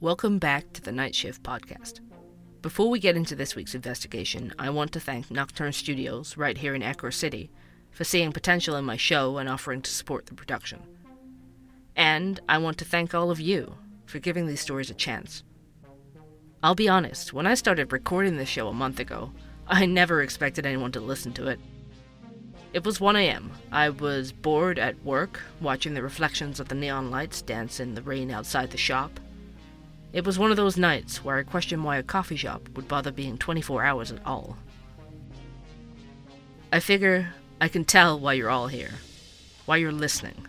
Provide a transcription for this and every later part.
Welcome back to the Night Shift podcast. Before we get into this week's investigation, I want to thank Nocturne Studios, right here in Ecor City, for seeing potential in my show and offering to support the production. And I want to thank all of you for giving these stories a chance. I'll be honest, when I started recording this show a month ago, I never expected anyone to listen to it. It was 1 a.m. I was bored at work, watching the reflections of the neon lights dance in the rain outside the shop. It was one of those nights where I questioned why a coffee shop would bother being 24 hours at all. I figure I can tell why you're all here, why you're listening.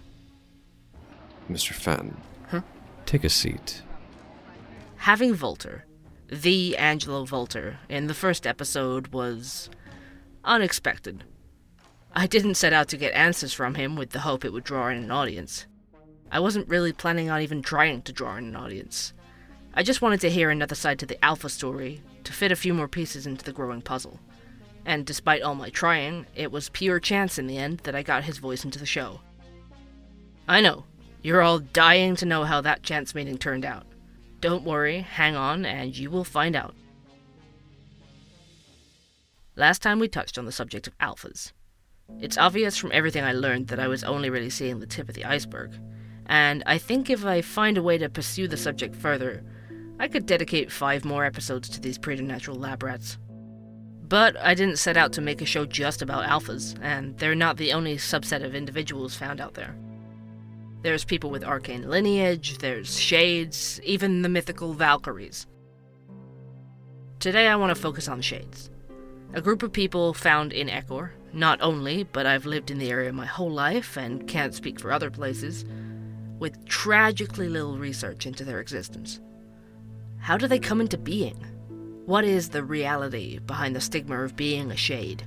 Mr. Fen. Huh? Take a seat. Having Volta, the Angelo Volta, in the first episode was unexpected. I didn't set out to get answers from him with the hope it would draw in an audience. I wasn't really planning on even trying to draw in an audience. I just wanted to hear another side to the Alpha story, to fit a few more pieces into the growing puzzle. And despite all my trying, it was pure chance in the end that I got his voice into the show. I know, you're all dying to know how that chance meeting turned out. Don't worry, hang on, and you will find out. Last time we touched on the subject of alphas. It's obvious from everything I learned that I was only really seeing the tip of the iceberg, and I think if I find a way to pursue the subject further, I could dedicate five more episodes to these preternatural lab rats. But I didn't set out to make a show just about alphas, and they're not the only subset of individuals found out there. There's people with arcane lineage, there's shades, even the mythical Valkyries. Today I want to focus on shades. A group of people found in Ecor, not only, but I've lived in the area my whole life and can't speak for other places, with tragically little research into their existence. How do they come into being? What is the reality behind the stigma of being a shade?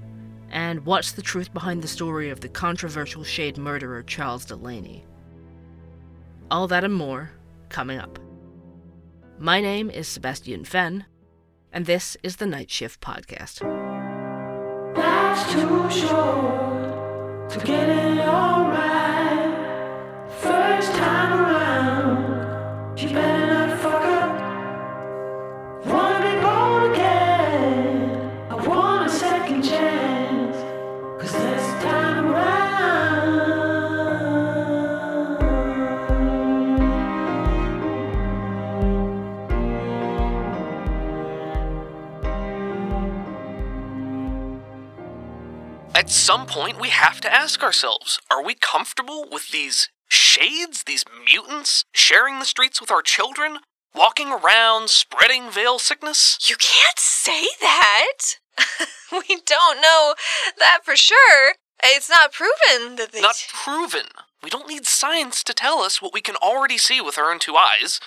And what's the truth behind the story of the controversial shade murderer Charles Delaney? All that and more coming up. My name is Sebastian Fen, and this is the Night Shift Podcast. Too short to get it all right. First time around, some point, we have to ask ourselves are we comfortable with these shades, these mutants, sharing the streets with our children, walking around, spreading veil sickness? You can't say that. we don't know that for sure. It's not proven that they. Not proven. We don't need science to tell us what we can already see with our own two eyes.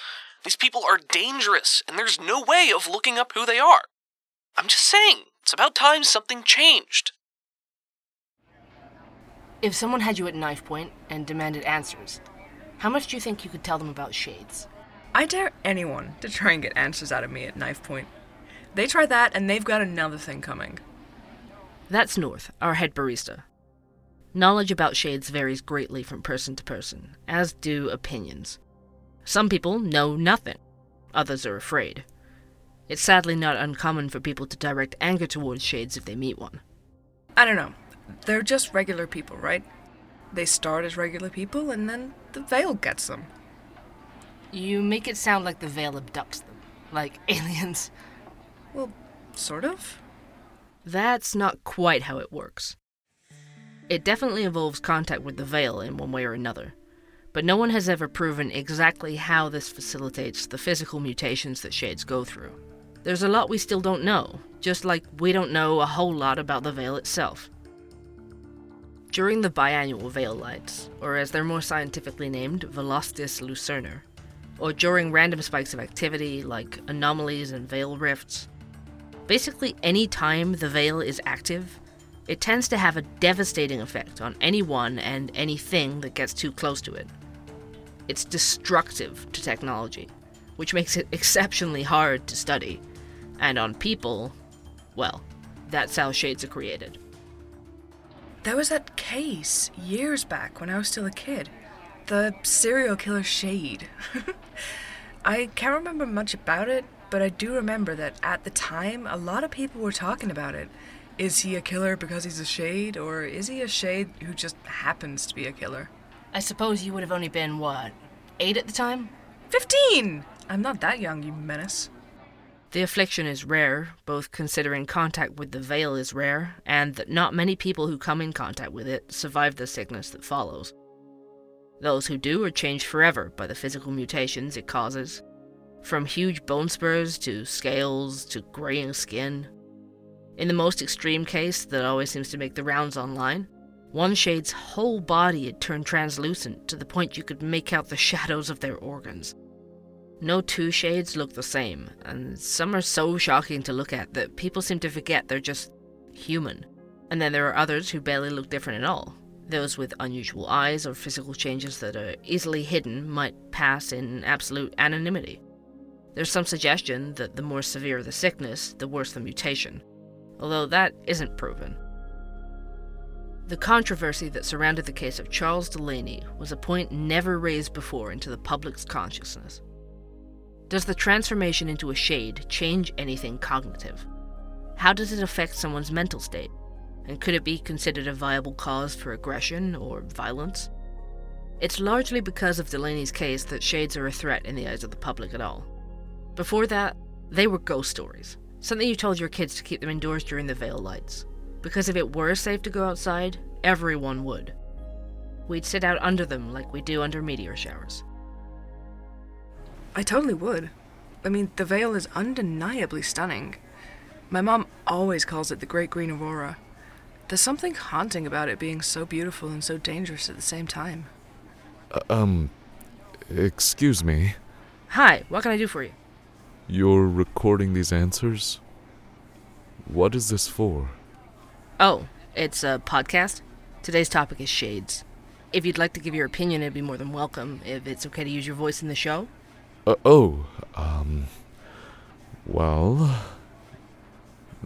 These people are dangerous, and there's no way of looking up who they are. I'm just saying, it's about time something changed. If someone had you at knife point and demanded answers, how much do you think you could tell them about shades? I dare anyone to try and get answers out of me at knife point. They try that, and they've got another thing coming. That's North, our head barista. Knowledge about shades varies greatly from person to person, as do opinions. Some people know nothing, others are afraid. It's sadly not uncommon for people to direct anger towards shades if they meet one. I don't know. They're just regular people, right? They start as regular people, and then the veil gets them. You make it sound like the veil abducts them, like aliens. Well, sort of. That's not quite how it works. It definitely involves contact with the veil in one way or another, but no one has ever proven exactly how this facilitates the physical mutations that shades go through. There's a lot we still don't know, just like we don't know a whole lot about the veil itself. During the biannual veil lights, or as they're more scientifically named, Velocitus lucerner, or during random spikes of activity like anomalies and veil rifts, basically any time the veil is active, it tends to have a devastating effect on anyone and anything that gets too close to it. It's destructive to technology, which makes it exceptionally hard to study, and on people, well, that's how shades are created. There was that case years back when I was still a kid. The serial killer Shade. I can't remember much about it, but I do remember that at the time, a lot of people were talking about it. Is he a killer because he's a shade, or is he a shade who just happens to be a killer? I suppose you would have only been, what, eight at the time? Fifteen! I'm not that young, you menace. The affliction is rare, both considering contact with the veil is rare, and that not many people who come in contact with it survive the sickness that follows. Those who do are changed forever by the physical mutations it causes. From huge bone spurs to scales to graying skin. In the most extreme case that always seems to make the rounds online, one shade's whole body had turned translucent to the point you could make out the shadows of their organs. No two shades look the same, and some are so shocking to look at that people seem to forget they're just human. And then there are others who barely look different at all. Those with unusual eyes or physical changes that are easily hidden might pass in absolute anonymity. There's some suggestion that the more severe the sickness, the worse the mutation, although that isn't proven. The controversy that surrounded the case of Charles Delaney was a point never raised before into the public's consciousness. Does the transformation into a shade change anything cognitive? How does it affect someone's mental state? And could it be considered a viable cause for aggression or violence? It's largely because of Delaney's case that shades are a threat in the eyes of the public at all. Before that, they were ghost stories, something you told your kids to keep them indoors during the veil lights. Because if it were safe to go outside, everyone would. We'd sit out under them like we do under meteor showers. I totally would. I mean, the veil is undeniably stunning. My mom always calls it the Great Green Aurora. There's something haunting about it being so beautiful and so dangerous at the same time. Uh, um, excuse me. Hi, what can I do for you? You're recording these answers? What is this for? Oh, it's a podcast? Today's topic is shades. If you'd like to give your opinion, it'd be more than welcome. If it's okay to use your voice in the show, Uh, oh, um. Well.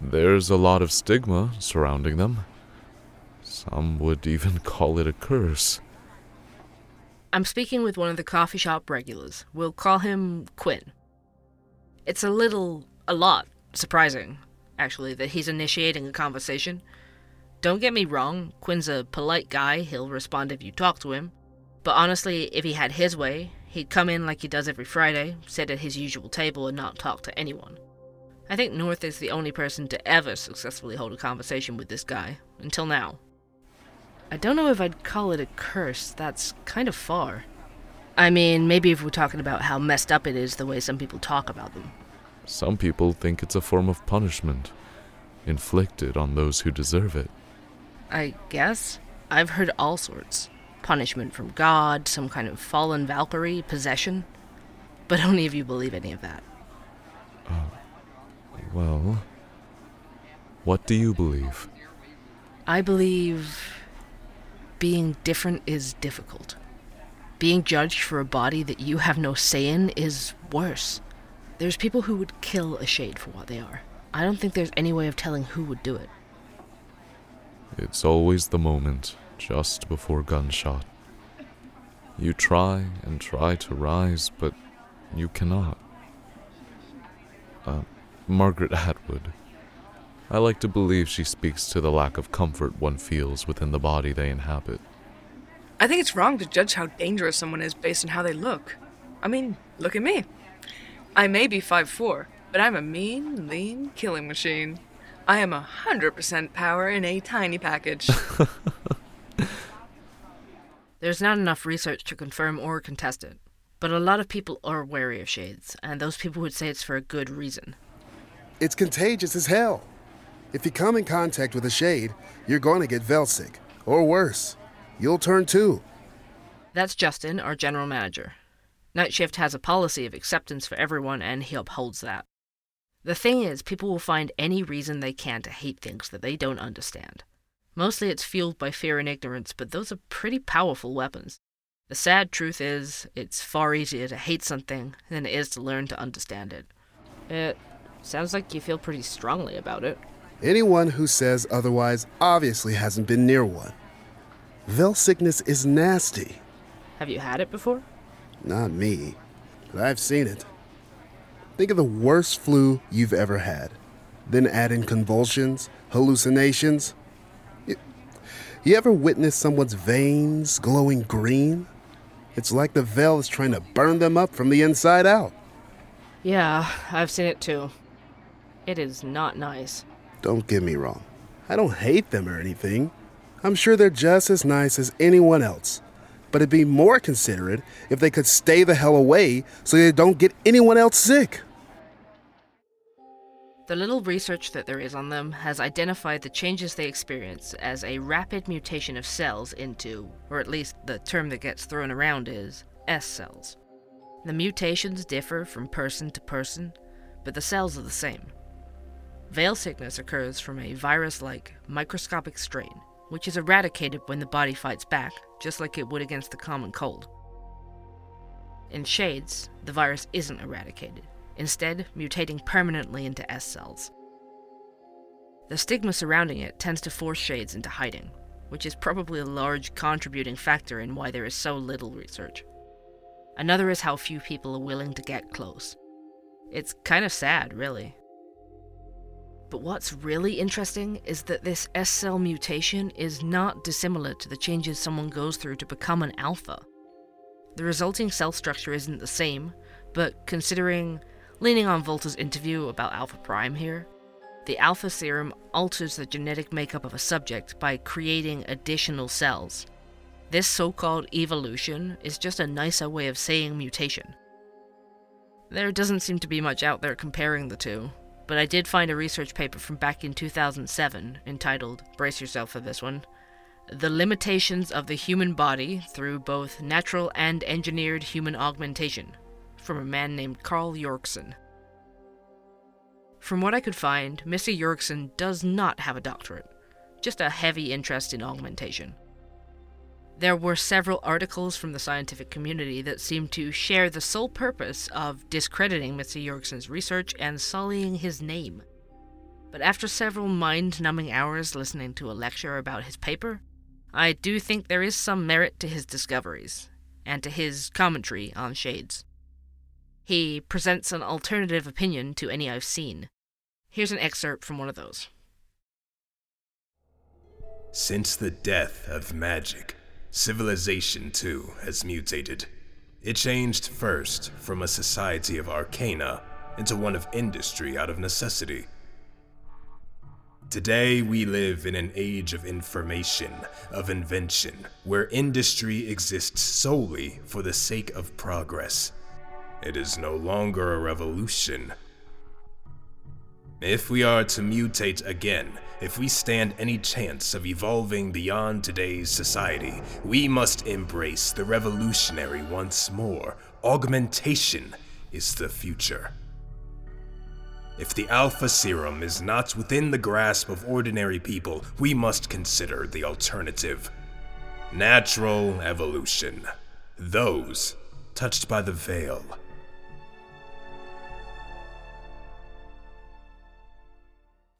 There's a lot of stigma surrounding them. Some would even call it a curse. I'm speaking with one of the coffee shop regulars. We'll call him Quin. It's a little, a lot, surprising, actually, that he's initiating a conversation. Don't get me wrong, Quin's a polite guy, he'll respond if you talk to him. But honestly, if he had his way, he'd come in like he does every Friday, sit at his usual table, and not talk to anyone. I think North is the only person to ever successfully hold a conversation with this guy, until now. I don't know if I'd call it a curse, that's kind of far. I mean, maybe if we're talking about how messed up it is the way some people talk about them. Some people think it's a form of punishment, inflicted on those who deserve it. I guess. I've heard all sorts punishment from God, some kind of fallen Valkyrie, possession. But only if you believe any of that. Oh, well, what do you believe? I believe being different is difficult. Being judged for a body that you have no say in is worse. There's people who would kill a shade for what they are. I don't think there's any way of telling who would do it. It's always the moment just before gunshot. You try and try to rise, but you cannot. Uh, Margaret Atwood. I like to believe she speaks to the lack of comfort one feels within the body they inhabit. I think it's wrong to judge how dangerous someone is based on how they look. I mean, look at me. I may be 5'4, but I'm a mean, lean killing machine. I am a 100% power in a tiny package. There's not enough research to confirm or contest it, but a lot of people are wary of shades, and those people would say it's for a good reason. It's contagious as hell. If you come in contact with a shade, you're going to get veil sick. Or worse, you'll turn two. That's Justin, our general manager. Night Shift has a policy of acceptance for everyone, and he upholds that. The thing is, people will find any reason they can to hate things that they don't understand. Mostly it's fueled by fear and ignorance, but those are pretty powerful weapons. The sad truth is, it's far easier to hate something than it is to learn to understand it. It sounds like you feel pretty strongly about it. Anyone who says otherwise obviously hasn't been near one. Veil sickness is nasty. Have you had it before? Not me. but I've seen it. Think of the worst flu you've ever had. Then add in convulsions, hallucinations. You, ever witness someone's veins glowing green? It's like the veil is trying to burn them up from the inside out. Yeah, I've seen it too. It is not nice. Don't get me wrong. I don't hate them or anything. I'm sure they're just as nice as anyone else. But it'd be more considerate if they could stay the hell away so they don't get anyone else sick. The little research that there is on them has identified the changes they experience as a rapid mutation of cells into, or at least the term that gets thrown around is, S cells. The mutations differ from person to person, but the cells are the same. Veil sickness occurs from a virus like microscopic strain, which is eradicated when the body fights back, just like it would against the common cold. In shades, the virus isn't eradicated, instead, mutating permanently into S cells. The stigma surrounding it tends to force shades into hiding, which is probably a large contributing factor in why there is so little research. Another is how few people are willing to get close. It's kind of sad, really. But what's really interesting is that this S cell mutation is not dissimilar to the changes someone goes through to become an alpha. The resulting cell structure isn't the same, but considering, leaning on Volta's interview about Alpha Prime here, the Alpha Serum alters the genetic makeup of a subject by creating additional cells. This so called evolution is just a nicer way of saying mutation. There doesn't seem to be much out there comparing the two, but I did find a research paper from back in 2007 entitled, brace yourself for this one, The Limitations of the Human Body Through Both Natural and Engineered Human Augmentation, from a man named Carl Yorkson. From what I could find, Mr. Yorkson does not have a doctorate, just a heavy interest in augmentation. There were several articles from the scientific community that seemed to share the sole purpose of discrediting Mr. Yorkson's research and sullying his name. But after several mind numbing hours listening to a lecture about his paper, I do think there is some merit to his discoveries, and to his commentary on shades. He presents an alternative opinion to any I've seen. Here's an excerpt from one of those. Since the death of magic, civilization too has mutated. It changed first from a society of arcana into one of industry out of necessity. Today, we live in an age of information, of invention, where industry exists solely for the sake of progress. It is no longer a revolution. If we are to mutate again, if we stand any chance of evolving beyond today's society, we must embrace the revolutionary once more. Augmentation is the future. If the Alpha Serum is not within the grasp of ordinary people, we must consider the alternative natural evolution. Those touched by the veil.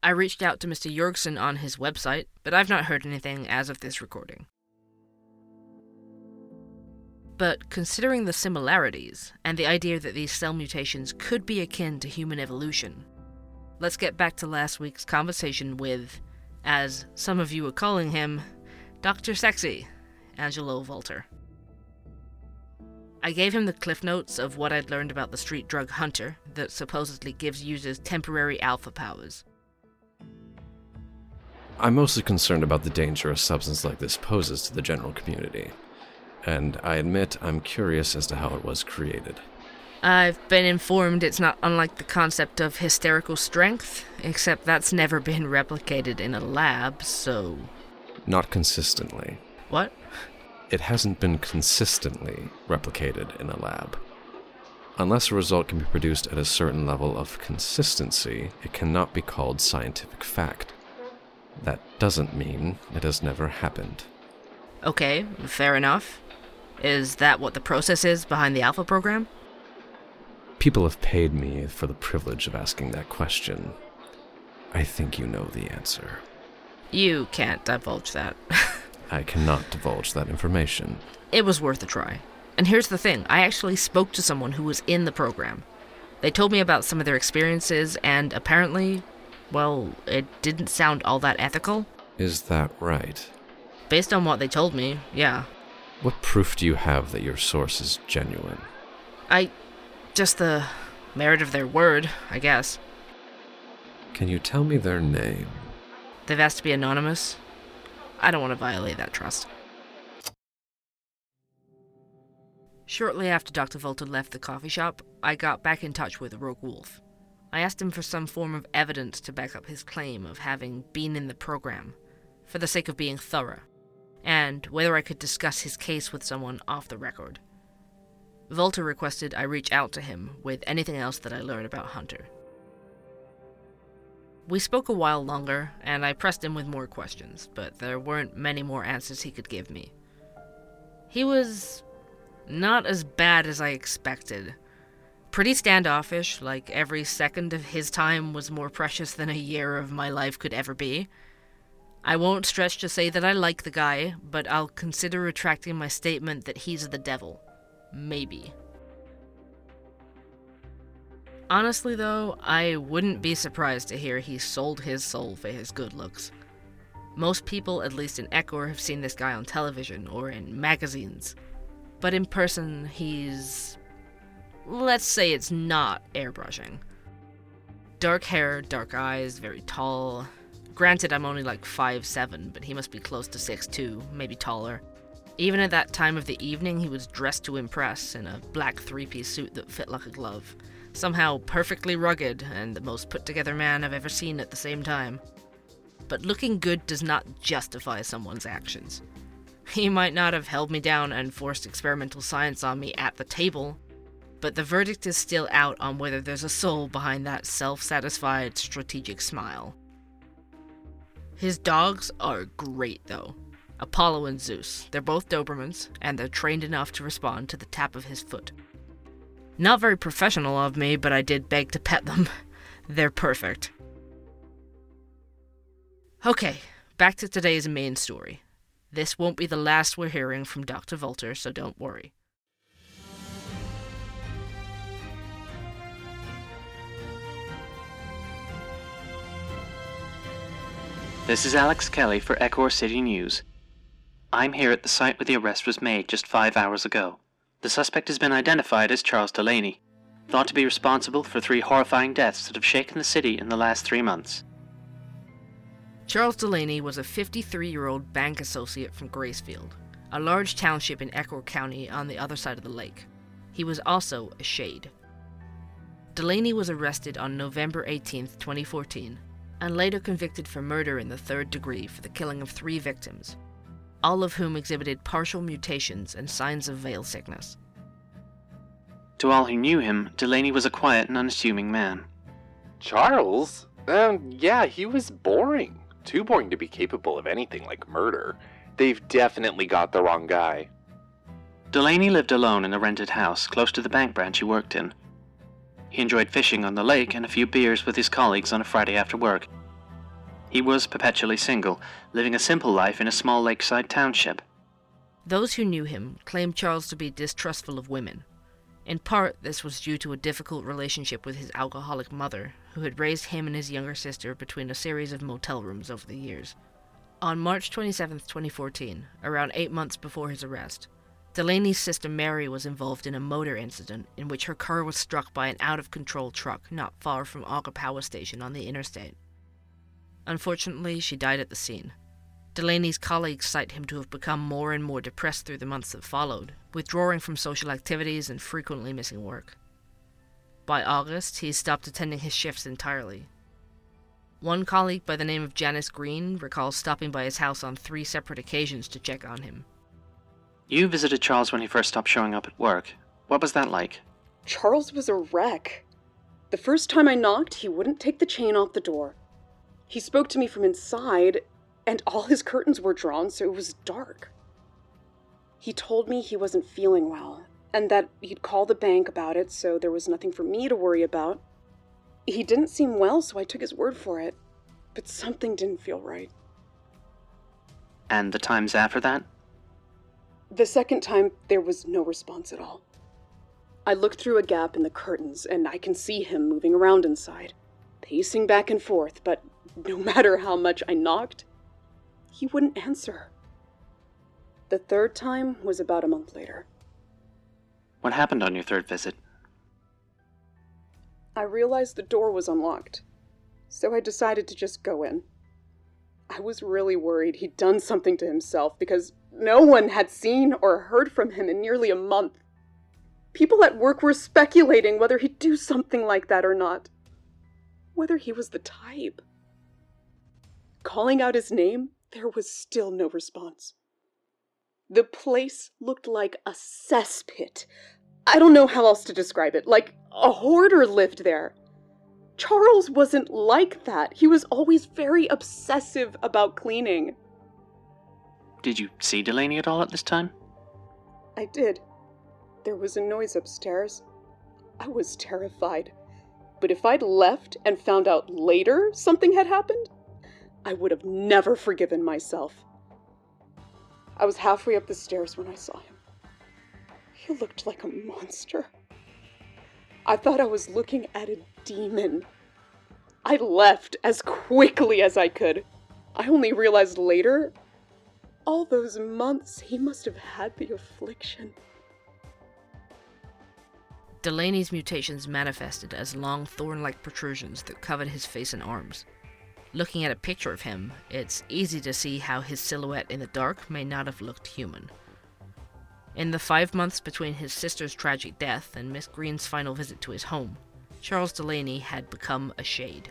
I reached out to Mr. Yorkson on his website, but I've not heard anything as of this recording. But considering the similarities, and the idea that these cell mutations could be akin to human evolution, let's get back to last week's conversation with, as some of you are calling him, Dr. Sexy, Angelo Volta. I gave him the cliff notes of what I'd learned about the street drug Hunter that supposedly gives users temporary alpha powers. I'm mostly concerned about the danger a substance like this poses to the general community, and I admit I'm curious as to how it was created. I've been informed it's not unlike the concept of hysterical strength, except that's never been replicated in a lab, so. Not consistently. What? It hasn't been consistently replicated in a lab. Unless a result can be produced at a certain level of consistency, it cannot be called scientific fact. That doesn't mean it has never happened. Okay, fair enough. Is that what the process is behind the Alpha program? People have paid me for the privilege of asking that question. I think you know the answer. You can't divulge that. I cannot divulge that information. it was worth a try. And here's the thing I actually spoke to someone who was in the program. They told me about some of their experiences, and apparently, well, it didn't sound all that ethical. Is that right? Based on what they told me, yeah. What proof do you have that your source is genuine? I. just the merit of their word, I guess. Can you tell me their name? They've asked to be anonymous. I don't want to violate that trust. Shortly after Dr. Volta left the coffee shop, I got back in touch with Rogue Wolf. I asked him for some form of evidence to back up his claim of having been in the program, for the sake of being thorough, and whether I could discuss his case with someone off the record. Volta requested I reach out to him with anything else that I learned about Hunter. We spoke a while longer, and I pressed him with more questions, but there weren't many more answers he could give me. He was not as bad as I expected. Pretty standoffish, like every second of his time was more precious than a year of my life could ever be. I won't stretch to say that I like the guy, but I'll consider retracting my statement that he's the devil. Maybe. Honestly, though, I wouldn't be surprised to hear he sold his soul for his good looks. Most people, at least in Ecor, have seen this guy on television or in magazines. But in person, he's. Let's say it's not airbrushing. Dark hair, dark eyes, very tall. Granted, I'm only like 5'7, but he must be close to six 6'2, maybe taller. Even at that time of the evening, he was dressed to impress in a black three piece suit that fit like a glove somehow perfectly rugged and the most put together man I've ever seen at the same time. But looking good does not justify someone's actions. He might not have held me down and forced experimental science on me at the table, but the verdict is still out on whether there's a soul behind that self satisfied, strategic smile. His dogs are great, though. Apollo and Zeus. They're both Dobermans, and they're trained enough to respond to the tap of his foot. Not very professional of me, but I did beg to pet them. They're perfect. Okay, back to today's main story. This won't be the last we're hearing from Dr. Volta, so don't worry. This is Alex Kelly for Ecor City News. I'm here at the site where the arrest was made just five hours ago. The suspect has been identified as Charles Delaney, thought to be responsible for three horrifying deaths that have shaken the city in the last three months. Charles Delaney was a 53 year old bank associate from Gracefield, a large township in Ecor County on the other side of the lake. He was also a shade. Delaney was arrested on November 18, 2014, and later convicted for murder in the third degree for the killing of three victims, all of whom exhibited partial mutations and signs of veil sickness. To all who knew him, Delaney was a quiet and unassuming man. Charles? Um, yeah, he was boring. Too boring to be capable of anything like murder. They've definitely got the wrong guy. Delaney lived alone in a rented house close to the bank branch he worked in. He enjoyed fishing on the lake and a few beers with his colleagues on a Friday after work. He was perpetually single, living a simple life in a small lakeside township. Those who knew him claimed Charles to be distrustful of women. In part, this was due to a difficult relationship with his alcoholic mother, who had raised him and his younger sister between a series of motel rooms over the years. On March 27, 2014, around eight months before his arrest, Delaney's sister Mary was involved in a motor incident in which her car was struck by an out of control truck not far from Auger Power Station on the interstate. Unfortunately, she died at the scene. Delaney's colleagues cite him to have become more and more depressed through the months that followed, withdrawing from social activities and frequently missing work. By August, he stopped attending his shifts entirely. One colleague by the name of Janice Green recalls stopping by his house on three separate occasions to check on him. You visited Charles when he first stopped showing up at work. What was that like? Charles was a wreck. The first time I knocked, he wouldn't take the chain off the door. He spoke to me from inside, and all his curtains were drawn so it was dark. He told me he wasn't feeling well, and that he'd call the bank about it, so there was nothing for me to worry about. He didn't seem well, so I took his word for it, but something didn't feel right. And the times after that? The second time, there was no response at all. I looked through a gap in the curtains and I can see him moving around inside, pacing back and forth, but no matter how much I knocked, he wouldn't answer. The third time was about a month later. What happened on your third visit? I realized the door was unlocked, so I decided to just go in. I was really worried he'd done something to himself because no one had seen or heard from him in nearly a month. People at work were speculating whether he'd do something like that or not. Whether he was the type. Calling out his name, there was still no response. The place looked like a cesspit. I don't know how else to describe it, like a hoarder lived there. Charles wasn't like that. He was always very obsessive about cleaning. Did you see Delaney at all at this time? I did. There was a noise upstairs. I was terrified. But if I'd left and found out later something had happened, I would have never forgiven myself. I was halfway up the stairs when I saw him. He looked like a monster. I thought I was looking at a demon. I left as quickly as I could. I only realized later, all those months he must have had the affliction. Delaney's mutations manifested as long thorn like protrusions that covered his face and arms. Looking at a picture of him, it's easy to see how his silhouette in the dark may not have looked human. In the five months between his sister's tragic death and Miss Green's final visit to his home, Charles Delaney had become a shade.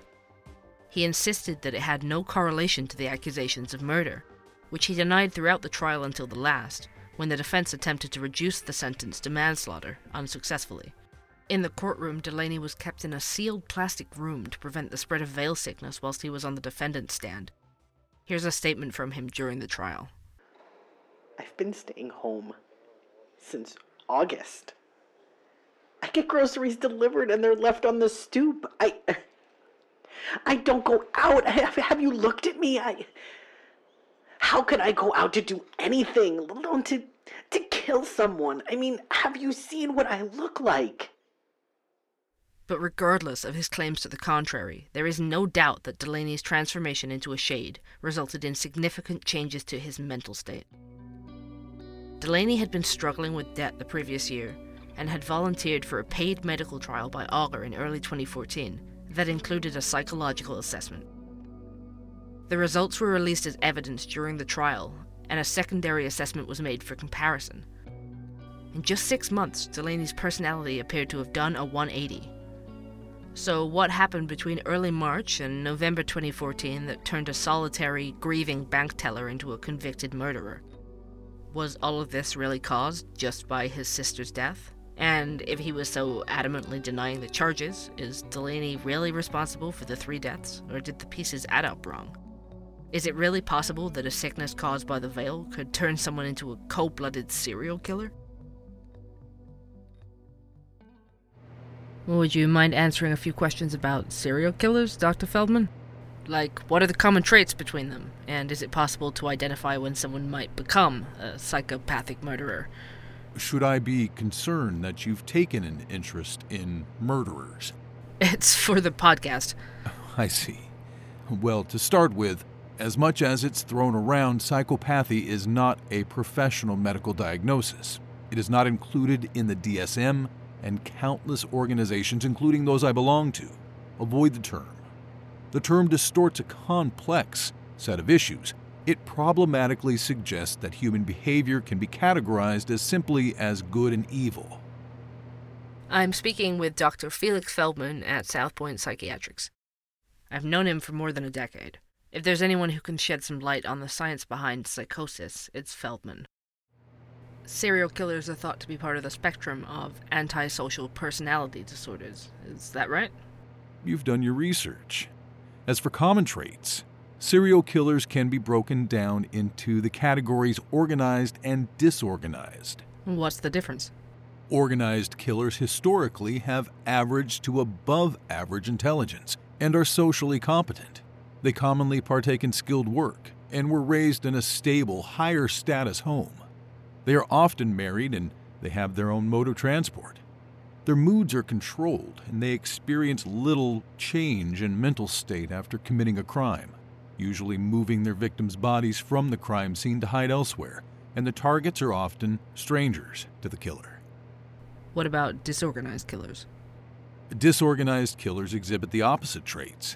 He insisted that it had no correlation to the accusations of murder, which he denied throughout the trial until the last, when the defense attempted to reduce the sentence to manslaughter unsuccessfully. In the courtroom, Delaney was kept in a sealed plastic room to prevent the spread of veil sickness whilst he was on the defendant's stand. Here's a statement from him during the trial. I've been staying home since August. I get groceries delivered and they're left on the stoop. I I don't go out. Have, have you looked at me? I How could I go out to do anything, let alone to to kill someone? I mean, have you seen what I look like? But regardless of his claims to the contrary, there is no doubt that Delaney's transformation into a shade resulted in significant changes to his mental state. Delaney had been struggling with debt the previous year and had volunteered for a paid medical trial by Augur in early 2014 that included a psychological assessment. The results were released as evidence during the trial, and a secondary assessment was made for comparison. In just six months, Delaney's personality appeared to have done a 180. So, what happened between early March and November 2014 that turned a solitary, grieving bank teller into a convicted murderer? Was all of this really caused just by his sister's death? And if he was so adamantly denying the charges, is Delaney really responsible for the three deaths, or did the pieces add up wrong? Is it really possible that a sickness caused by the veil could turn someone into a cold blooded serial killer? Would you mind answering a few questions about serial killers, Dr. Feldman? Like, what are the common traits between them? And is it possible to identify when someone might become a psychopathic murderer? Should I be concerned that you've taken an interest in murderers? It's for the podcast. I see. Well, to start with, as much as it's thrown around, psychopathy is not a professional medical diagnosis. It is not included in the DSM and countless organizations, including those I belong to, avoid the term. The term distorts a complex set of issues. It problematically suggests that human behavior can be categorized as simply as good and evil. I'm speaking with Dr. Felix Feldman at South Point Psychiatrics. I've known him for more than a decade. If there's anyone who can shed some light on the science behind psychosis, it's Feldman. Serial killers are thought to be part of the spectrum of antisocial personality disorders. Is that right? You've done your research. As for common traits, serial killers can be broken down into the categories organized and disorganized. What's the difference? Organized killers historically have average to above average intelligence and are socially competent. They commonly partake in skilled work and were raised in a stable, higher status home. They are often married and they have their own mode of transport. Their moods are controlled and they experience little change in mental state after committing a crime, usually moving their victims' bodies from the crime scene to hide elsewhere, and the targets are often strangers to the killer. What about disorganized killers? Disorganized killers exhibit the opposite traits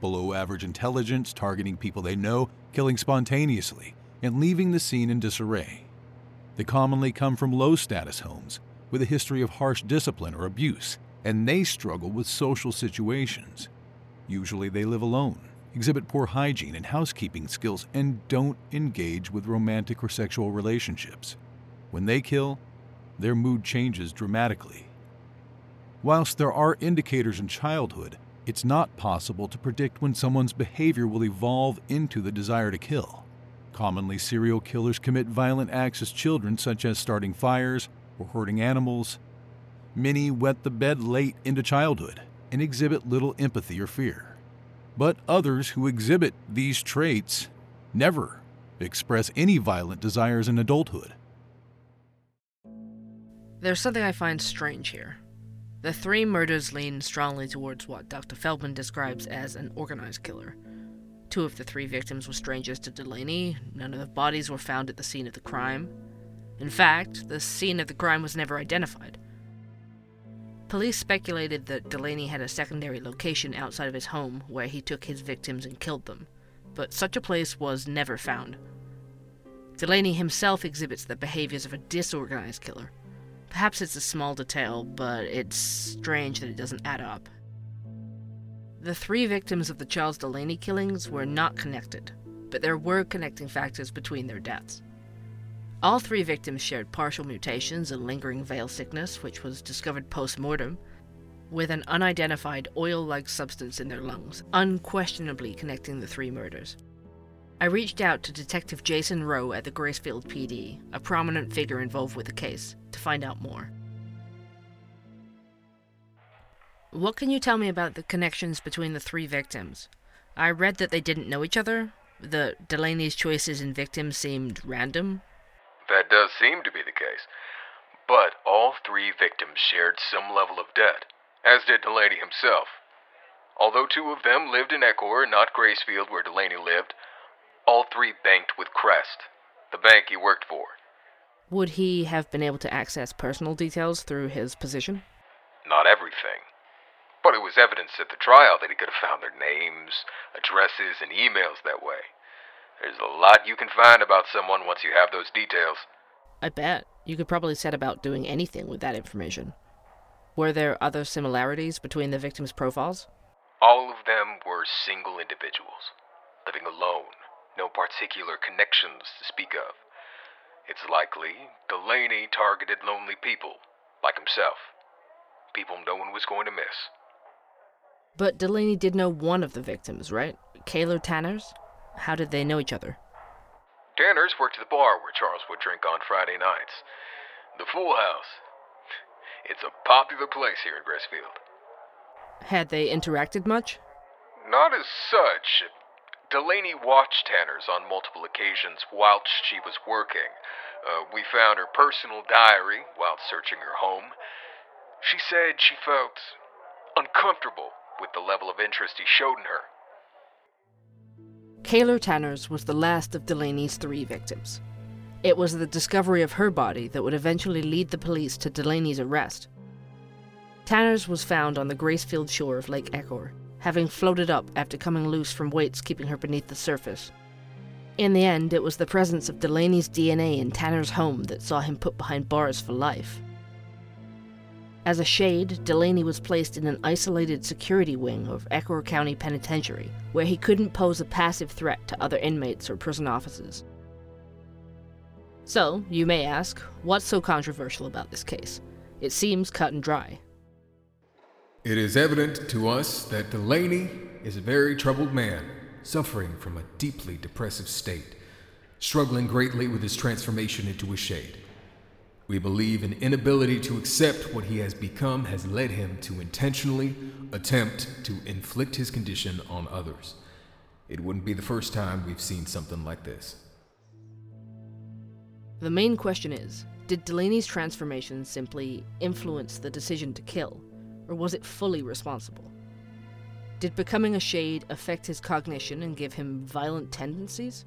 below average intelligence, targeting people they know, killing spontaneously, and leaving the scene in disarray. They commonly come from low status homes with a history of harsh discipline or abuse, and they struggle with social situations. Usually they live alone, exhibit poor hygiene and housekeeping skills, and don't engage with romantic or sexual relationships. When they kill, their mood changes dramatically. Whilst there are indicators in childhood, it's not possible to predict when someone's behavior will evolve into the desire to kill. Commonly, serial killers commit violent acts as children, such as starting fires or hurting animals. Many wet the bed late into childhood and exhibit little empathy or fear. But others who exhibit these traits never express any violent desires in adulthood. There's something I find strange here. The three murders lean strongly towards what Dr. Feldman describes as an organized killer. Two of the three victims were strangers to Delaney, none of the bodies were found at the scene of the crime. In fact, the scene of the crime was never identified. Police speculated that Delaney had a secondary location outside of his home where he took his victims and killed them, but such a place was never found. Delaney himself exhibits the behaviors of a disorganized killer. Perhaps it's a small detail, but it's strange that it doesn't add up. The three victims of the Charles Delaney killings were not connected, but there were connecting factors between their deaths. All three victims shared partial mutations and lingering veil sickness, which was discovered post mortem, with an unidentified oil like substance in their lungs, unquestionably connecting the three murders. I reached out to Detective Jason Rowe at the Gracefield PD, a prominent figure involved with the case, to find out more. What can you tell me about the connections between the three victims? I read that they didn't know each other, that Delaney's choices in victims seemed random. That does seem to be the case. But all three victims shared some level of debt, as did Delaney himself. Although two of them lived in Ecor, not Gracefield where Delaney lived, all three banked with Crest, the bank he worked for. Would he have been able to access personal details through his position? Not everything. But it was evidence at the trial that he could have found their names, addresses, and emails that way. There's a lot you can find about someone once you have those details. I bet. You could probably set about doing anything with that information. Were there other similarities between the victims' profiles? All of them were single individuals, living alone, no particular connections to speak of. It's likely Delaney targeted lonely people, like himself. People no one was going to miss. But Delaney did know one of the victims, right? Kaylor Tanners? How did they know each other? Tanners worked at the bar where Charles would drink on Friday nights. The Fool House. It's a popular place here in Gracefield. Had they interacted much? Not as such. Delaney watched Tanners on multiple occasions whilst she was working. Uh, we found her personal diary while searching her home. She said she felt uncomfortable with the level of interest he showed in her. Kaylor Tanners was the last of Delaney's three victims. It was the discovery of her body that would eventually lead the police to Delaney's arrest. Tanners was found on the Gracefield shore of Lake Ecor, having floated up after coming loose from weights keeping her beneath the surface. In the end, it was the presence of Delaney's DNA in Tanner's home that saw him put behind bars for life. As a shade, Delaney was placed in an isolated security wing of Ecor County Penitentiary, where he couldn't pose a passive threat to other inmates or prison officers. So, you may ask, what's so controversial about this case? It seems cut and dry. It is evident to us that Delaney is a very troubled man, suffering from a deeply depressive state, struggling greatly with his transformation into a shade. We believe an inability to accept what he has become has led him to intentionally attempt to inflict his condition on others. It wouldn't be the first time we've seen something like this. The main question is Did Delaney's transformation simply influence the decision to kill, or was it fully responsible? Did becoming a Shade affect his cognition and give him violent tendencies?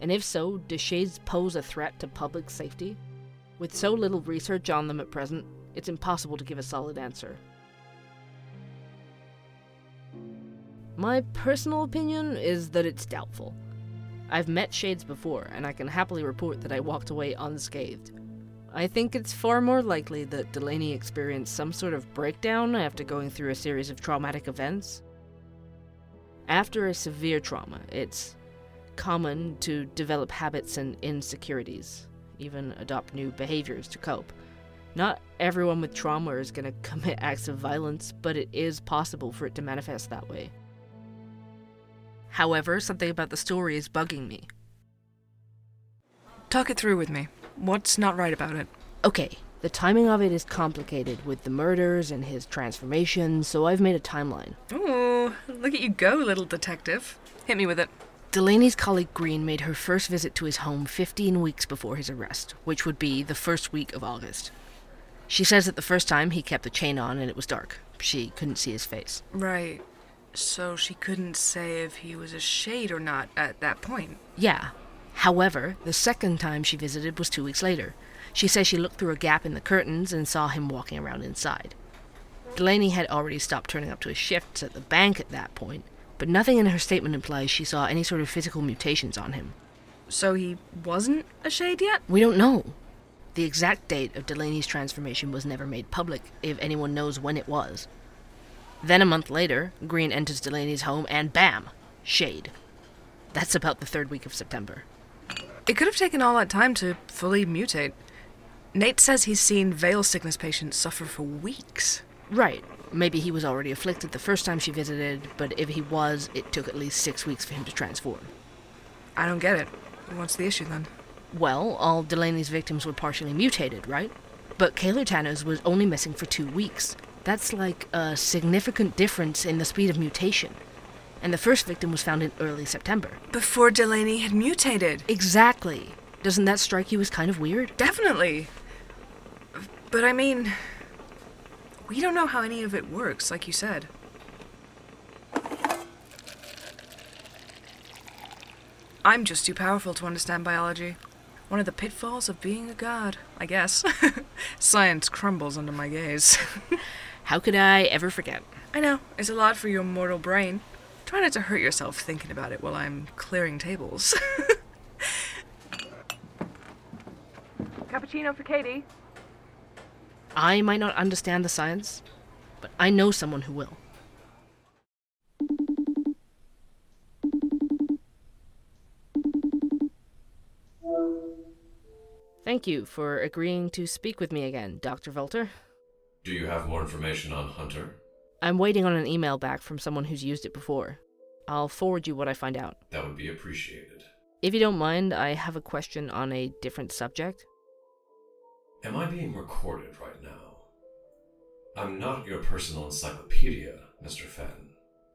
And if so, do Shades pose a threat to public safety? With so little research on them at present, it's impossible to give a solid answer. My personal opinion is that it's doubtful. I've met Shades before, and I can happily report that I walked away unscathed. I think it's far more likely that Delaney experienced some sort of breakdown after going through a series of traumatic events. After a severe trauma, it's common to develop habits and insecurities, even adopt new behaviors to cope. Not everyone with trauma is going to commit acts of violence, but it is possible for it to manifest that way. However, something about the story is bugging me. Talk it through with me. What's not right about it? Okay, the timing of it is complicated with the murders and his transformation, so I've made a timeline. Ooh, look at you go, little detective. Hit me with it. Delaney's colleague Green made her first visit to his home 15 weeks before his arrest, which would be the first week of August. She says that the first time he kept the chain on and it was dark. She couldn't see his face. Right. So she couldn't say if he was a shade or not at that point. Yeah. However, the second time she visited was two weeks later. She says she looked through a gap in the curtains and saw him walking around inside. Delaney had already stopped turning up to his shifts at the bank at that point, but nothing in her statement implies she saw any sort of physical mutations on him. So he wasn't a shade yet? We don't know. The exact date of Delaney's transformation was never made public, if anyone knows when it was. Then a month later, Green enters Delaney's home and bam! Shade. That's about the third week of September. It could have taken all that time to fully mutate. Nate says he's seen veil sickness patients suffer for weeks. Right. Maybe he was already afflicted the first time she visited, but if he was, it took at least six weeks for him to transform. I don't get it. What's the issue then? Well, all Delaney's victims were partially mutated, right? But Kaylor Tanner's was only missing for two weeks. That's like a significant difference in the speed of mutation. And the first victim was found in early September. Before Delaney had mutated. Exactly. Doesn't that strike you as kind of weird? Definitely. But I mean, we don't know how any of it works, like you said. I'm just too powerful to understand biology. One of the pitfalls of being a god, I guess. Science crumbles under my gaze. How could I ever forget? I know, it's a lot for your mortal brain. Try not to hurt yourself thinking about it while I'm clearing tables. Cappuccino for Katie. I might not understand the science, but I know someone who will. Thank you for agreeing to speak with me again, Dr. Volta. Do you have more information on Hunter? I'm waiting on an email back from someone who's used it before. I'll forward you what I find out. That would be appreciated. If you don't mind, I have a question on a different subject. Am I being recorded right now? I'm not your personal encyclopedia, Mr. Fen.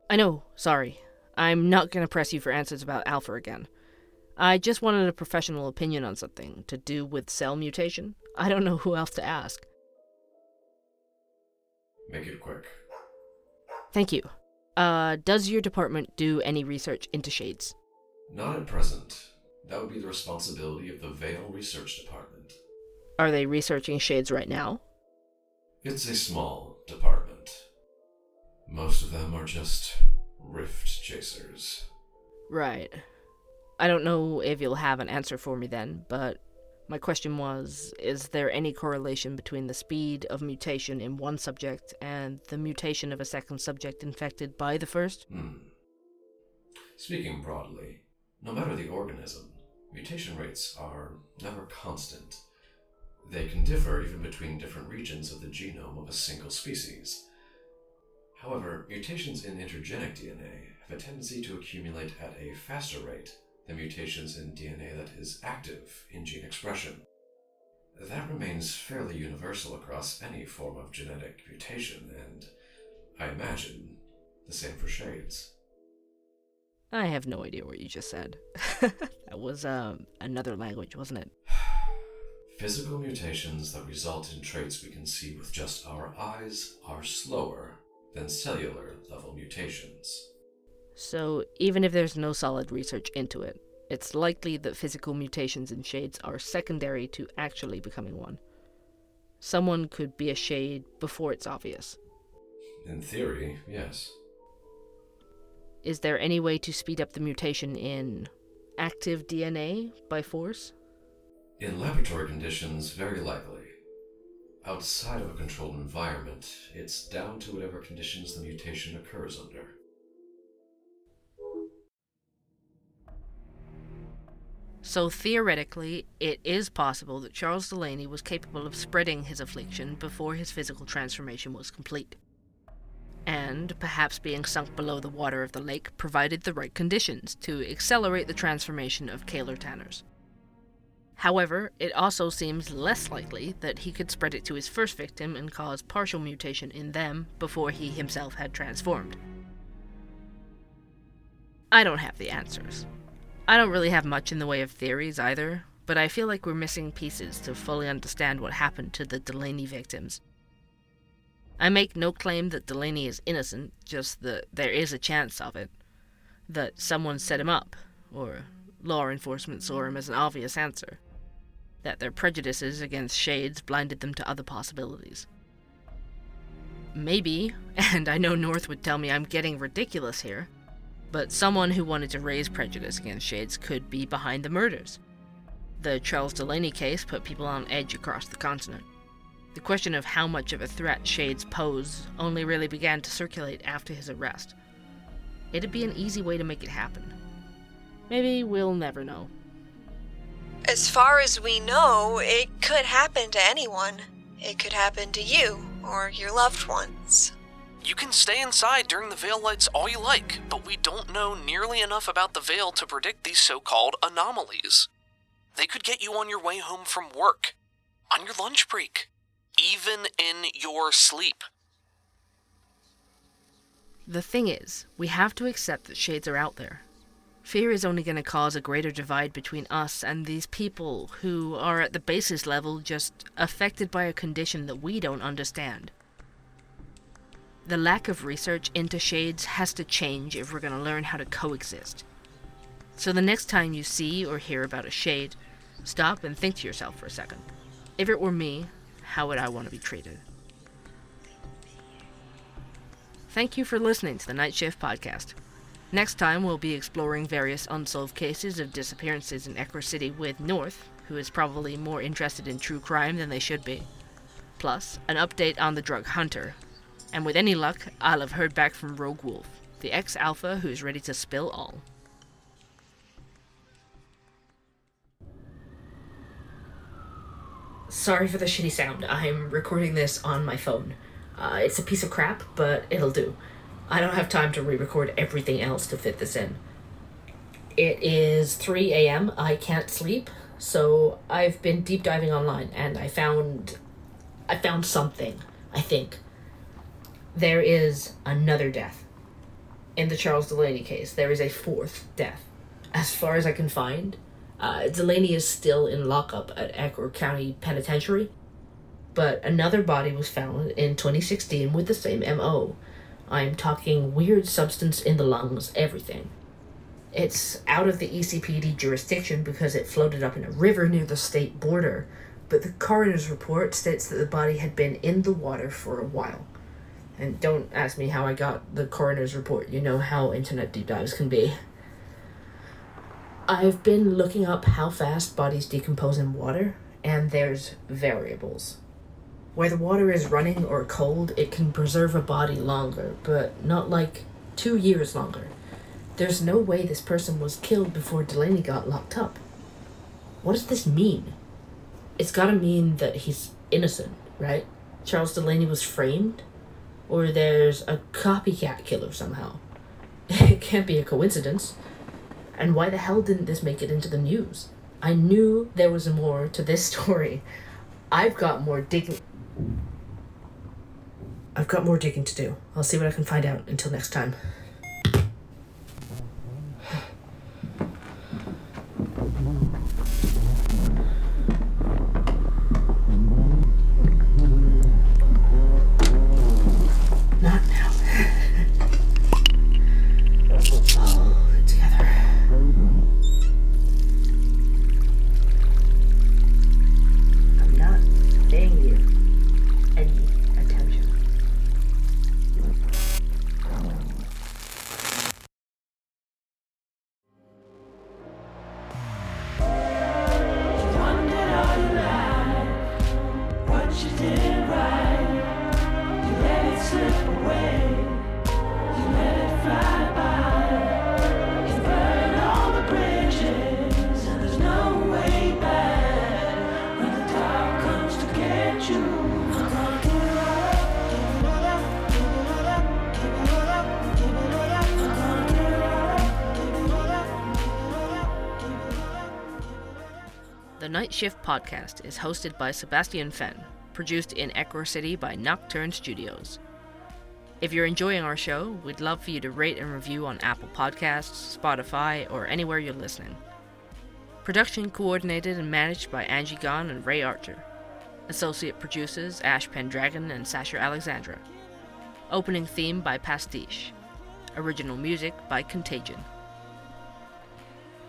I know, sorry. I'm not gonna press you for answers about Alpha again. I just wanted a professional opinion on something to do with cell mutation. I don't know who else to ask. Make it quick. Thank you. Uh, does your department do any research into shades? Not at present. That would be the responsibility of the Veil Research Department. Are they researching shades right now? It's a small department. Most of them are just rift chasers. Right. I don't know if you'll have an answer for me then, but my question was Is there any correlation between the speed of mutation in one subject and the mutation of a second subject infected by the first? Hmm. Speaking broadly, no matter the organism, mutation rates are never constant. They can differ even between different regions of the genome of a single species. However, mutations in intergenic DNA have a tendency to accumulate at a faster rate than mutations in DNA that is active in gene expression. That remains fairly universal across any form of genetic mutation, and I imagine the same for shades. I have no idea what you just said. that was um, another language, wasn't it? Physical mutations that result in traits we can see with just our eyes are slower than cellular level mutations. So, even if there's no solid research into it, it's likely that physical mutations in shades are secondary to actually becoming one. Someone could be a shade before it's obvious. In theory, yes. Is there any way to speed up the mutation in active DNA by force? In laboratory conditions, very likely. Outside of a controlled environment, it's down to whatever conditions the mutation occurs under. So theoretically, it is possible that Charles Delaney was capable of spreading his affliction before his physical transformation was complete. And perhaps being sunk below the water of the lake provided the right conditions to accelerate the transformation of Kaler Tanners. However, it also seems less likely that he could spread it to his first victim and cause partial mutation in them before he himself had transformed. I don't have the answers. I don't really have much in the way of theories either, but I feel like we're missing pieces to fully understand what happened to the Delaney victims. I make no claim that Delaney is innocent, just that there is a chance of it. That someone set him up, or law enforcement saw him as an obvious answer. That their prejudices against shades blinded them to other possibilities. Maybe, and I know North would tell me I'm getting ridiculous here, but someone who wanted to raise prejudice against Shades could be behind the murders. The Charles Delaney case put people on edge across the continent. The question of how much of a threat Shades pose only really began to circulate after his arrest. It'd be an easy way to make it happen. Maybe we'll never know. As far as we know, it could happen to anyone. It could happen to you or your loved ones. You can stay inside during the veil lights all you like, but we don't know nearly enough about the veil to predict these so called anomalies. They could get you on your way home from work, on your lunch break, even in your sleep. The thing is, we have to accept that shades are out there. Fear is only going to cause a greater divide between us and these people who are at the basis level just affected by a condition that we don't understand. The lack of research into shades has to change if we're going to learn how to coexist. So the next time you see or hear about a shade, stop and think to yourself for a second. If it were me, how would I want to be treated? Thank you for listening to the Night Shift Podcast. Next time, we'll be exploring various unsolved cases of disappearances in Ecor City with North, who is probably more interested in true crime than they should be. Plus, an update on the drug hunter. And with any luck, I'll have heard back from Rogue Wolf, the ex alpha who is ready to spill all. Sorry for the shitty sound. I'm recording this on my phone. Uh, it's a piece of crap, but it'll do. I don't have time to re record everything else to fit this in. It is 3 a.m. I can't sleep, so I've been deep diving online and I found. I found something, I think. There is another death. In the Charles Delaney case, there is a fourth death. As far as I can find, uh, Delaney is still in lockup at Ecor County Penitentiary, but another body was found in 2016 with the same MO. I'm talking weird substance in the lungs, everything. It's out of the ECPD jurisdiction because it floated up in a river near the state border, but the coroner's report states that the body had been in the water for a while. And don't ask me how I got the coroner's report, you know how internet deep dives can be. I've been looking up how fast bodies decompose in water, and there's variables. Where the water is running or cold, it can preserve a body longer, but not like two years longer. There's no way this person was killed before Delaney got locked up. What does this mean? It's gotta mean that he's innocent, right? Charles Delaney was framed? Or there's a copycat killer somehow. It can't be a coincidence. And why the hell didn't this make it into the news? I knew there was more to this story. I've got more digging. I've got more digging to do. I'll see what I can find out until next time. Shift podcast is hosted by Sebastian Fen, produced in Ecor City by Nocturne Studios. If you're enjoying our show, we'd love for you to rate and review on Apple Podcasts, Spotify, or anywhere you're listening. Production coordinated and managed by Angie Gone and Ray Archer. Associate producers Ashe Pendragon and Sasha Alexandra. Opening theme by Pastiche. Original music by Contagion.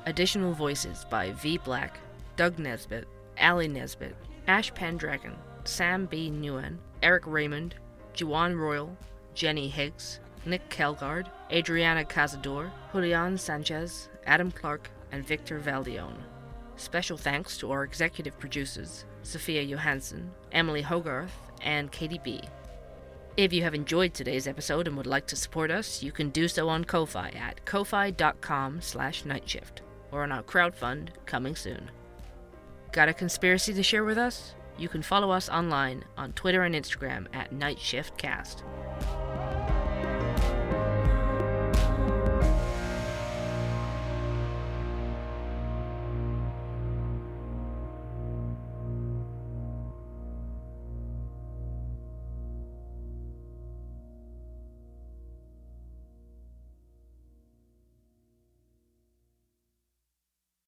Additional voices by V Black, Doug Nesbit, Alli Nesbit, Ashe Pendragon, Sam B. Nguyen, Eric Raymond, Juwan Royal, Jenny Higgs, Nick Kjeldgaard, Adriana Cazador, Julian Sanchez, Adam Clark, and Victor Valdeon. Special thanks to our executive producers, Sophia Johansson, Emily Hogarth, and Katie B. If you have enjoyed today's episode and would like to support us, you can do so on Ko-Fi at ko-fi.com slash nightshift or on our crowdfund coming soon. Got a conspiracy to share with us? You can follow us online on Twitter and Instagram at NightShiftCast.